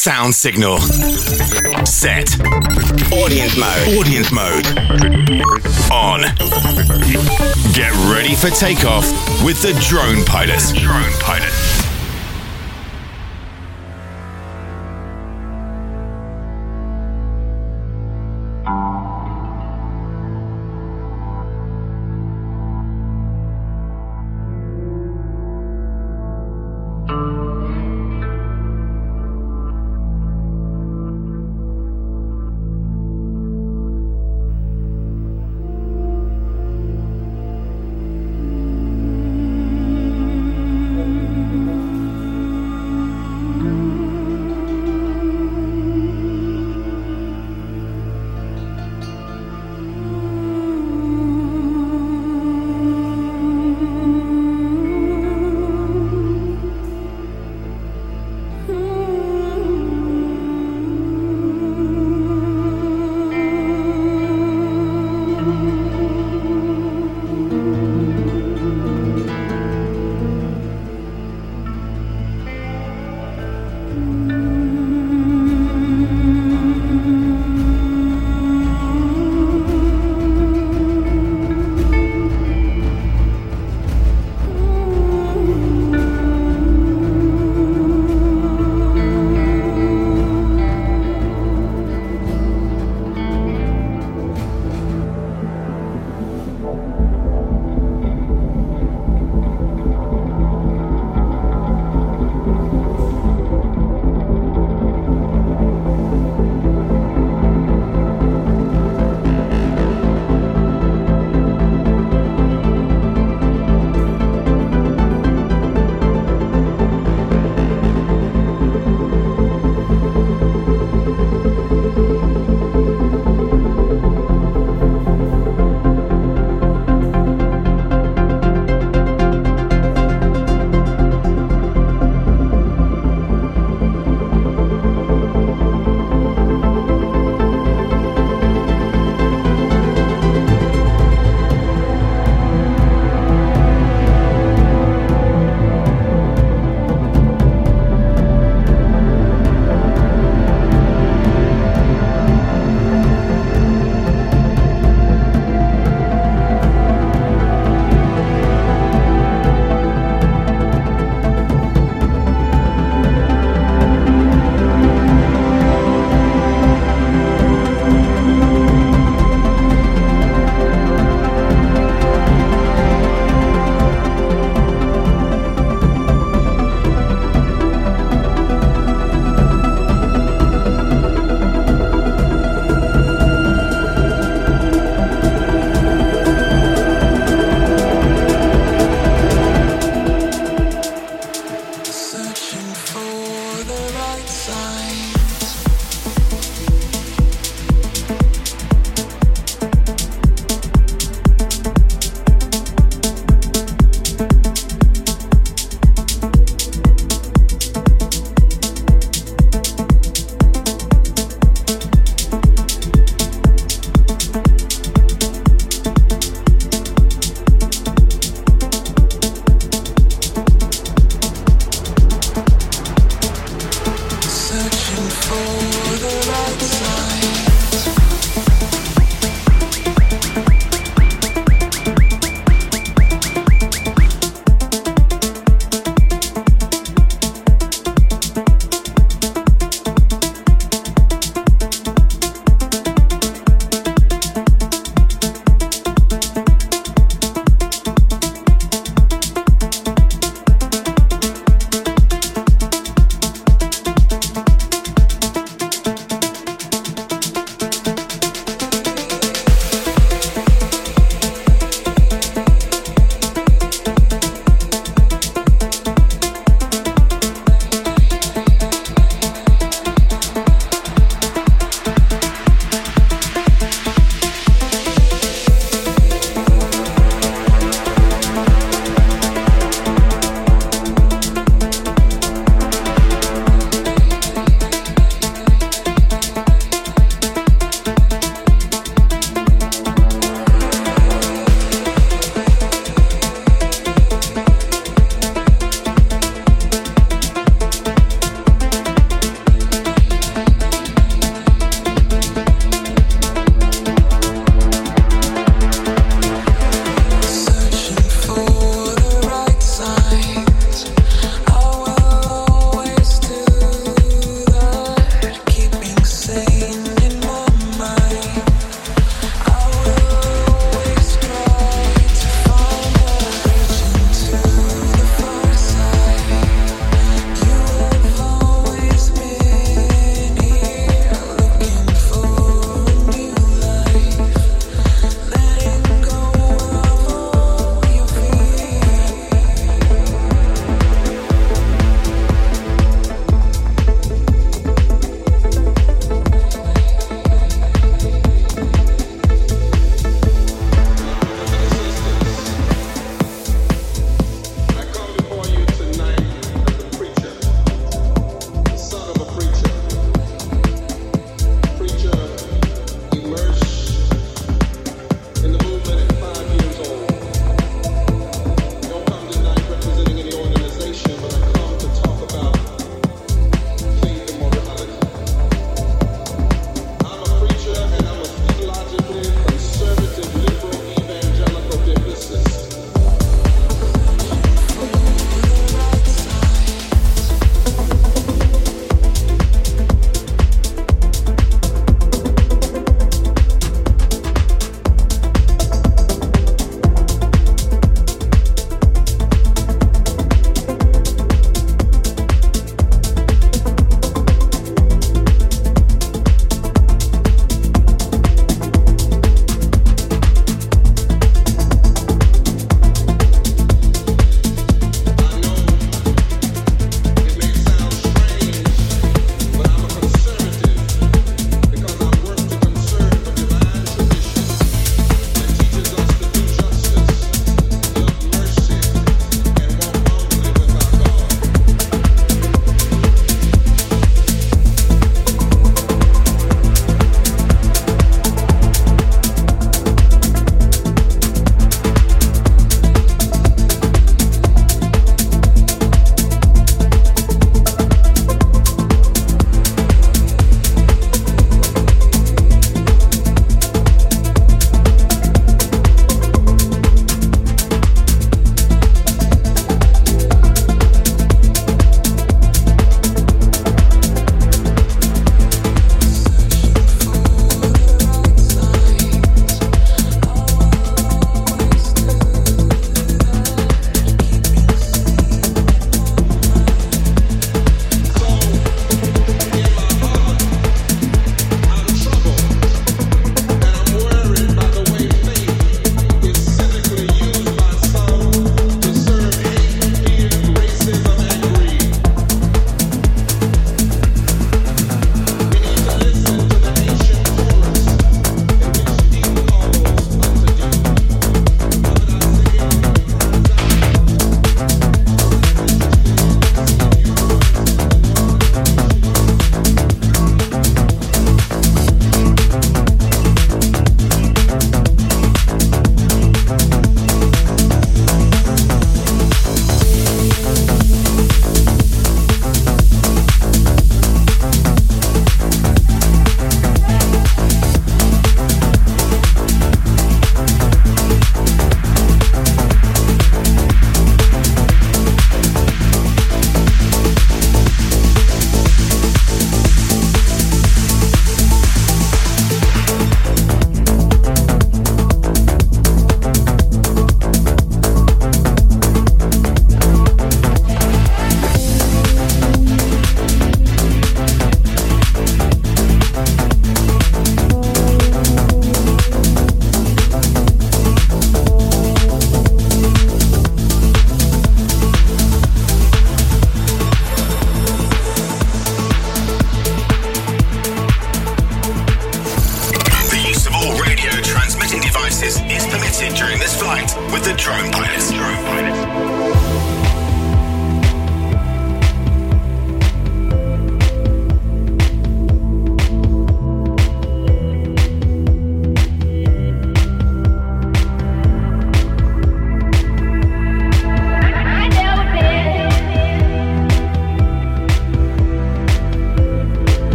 Sound signal. Set. Audience mode. Audience mode. On. Get ready for takeoff with the drone pilots. Drone pilot.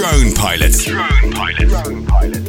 Drone Pilot. Drone Pilot. Drone Pilot.